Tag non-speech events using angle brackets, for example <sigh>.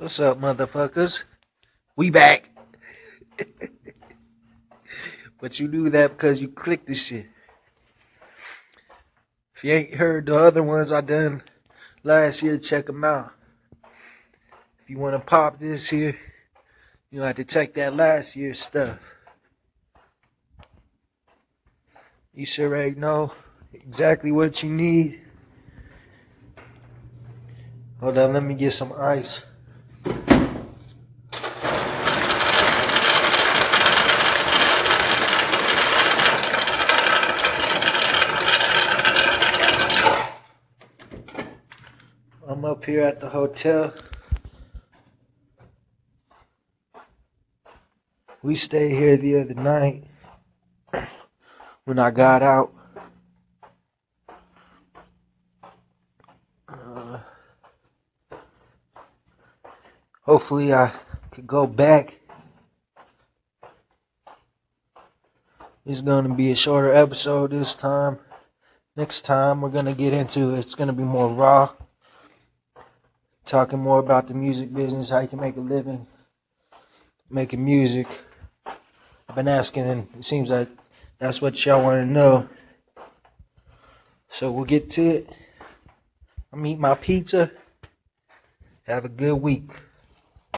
What's up, motherfuckers? We back. <laughs> but you do that because you clicked the shit. If you ain't heard the other ones I done last year, check them out. If you want to pop this here, you'll have to check that last year's stuff. You should already know exactly what you need. Hold on, let me get some ice. I'm up here at the hotel. We stayed here the other night <clears throat> when I got out. Uh, hopefully, I could go back. It's going to be a shorter episode this time. Next time, we're going to get into it's going to be more raw talking more about the music business, how you can make a living making music. I've been asking, and it seems like that's what y'all want to know. So we'll get to it. I'm eating my pizza. Have a good week.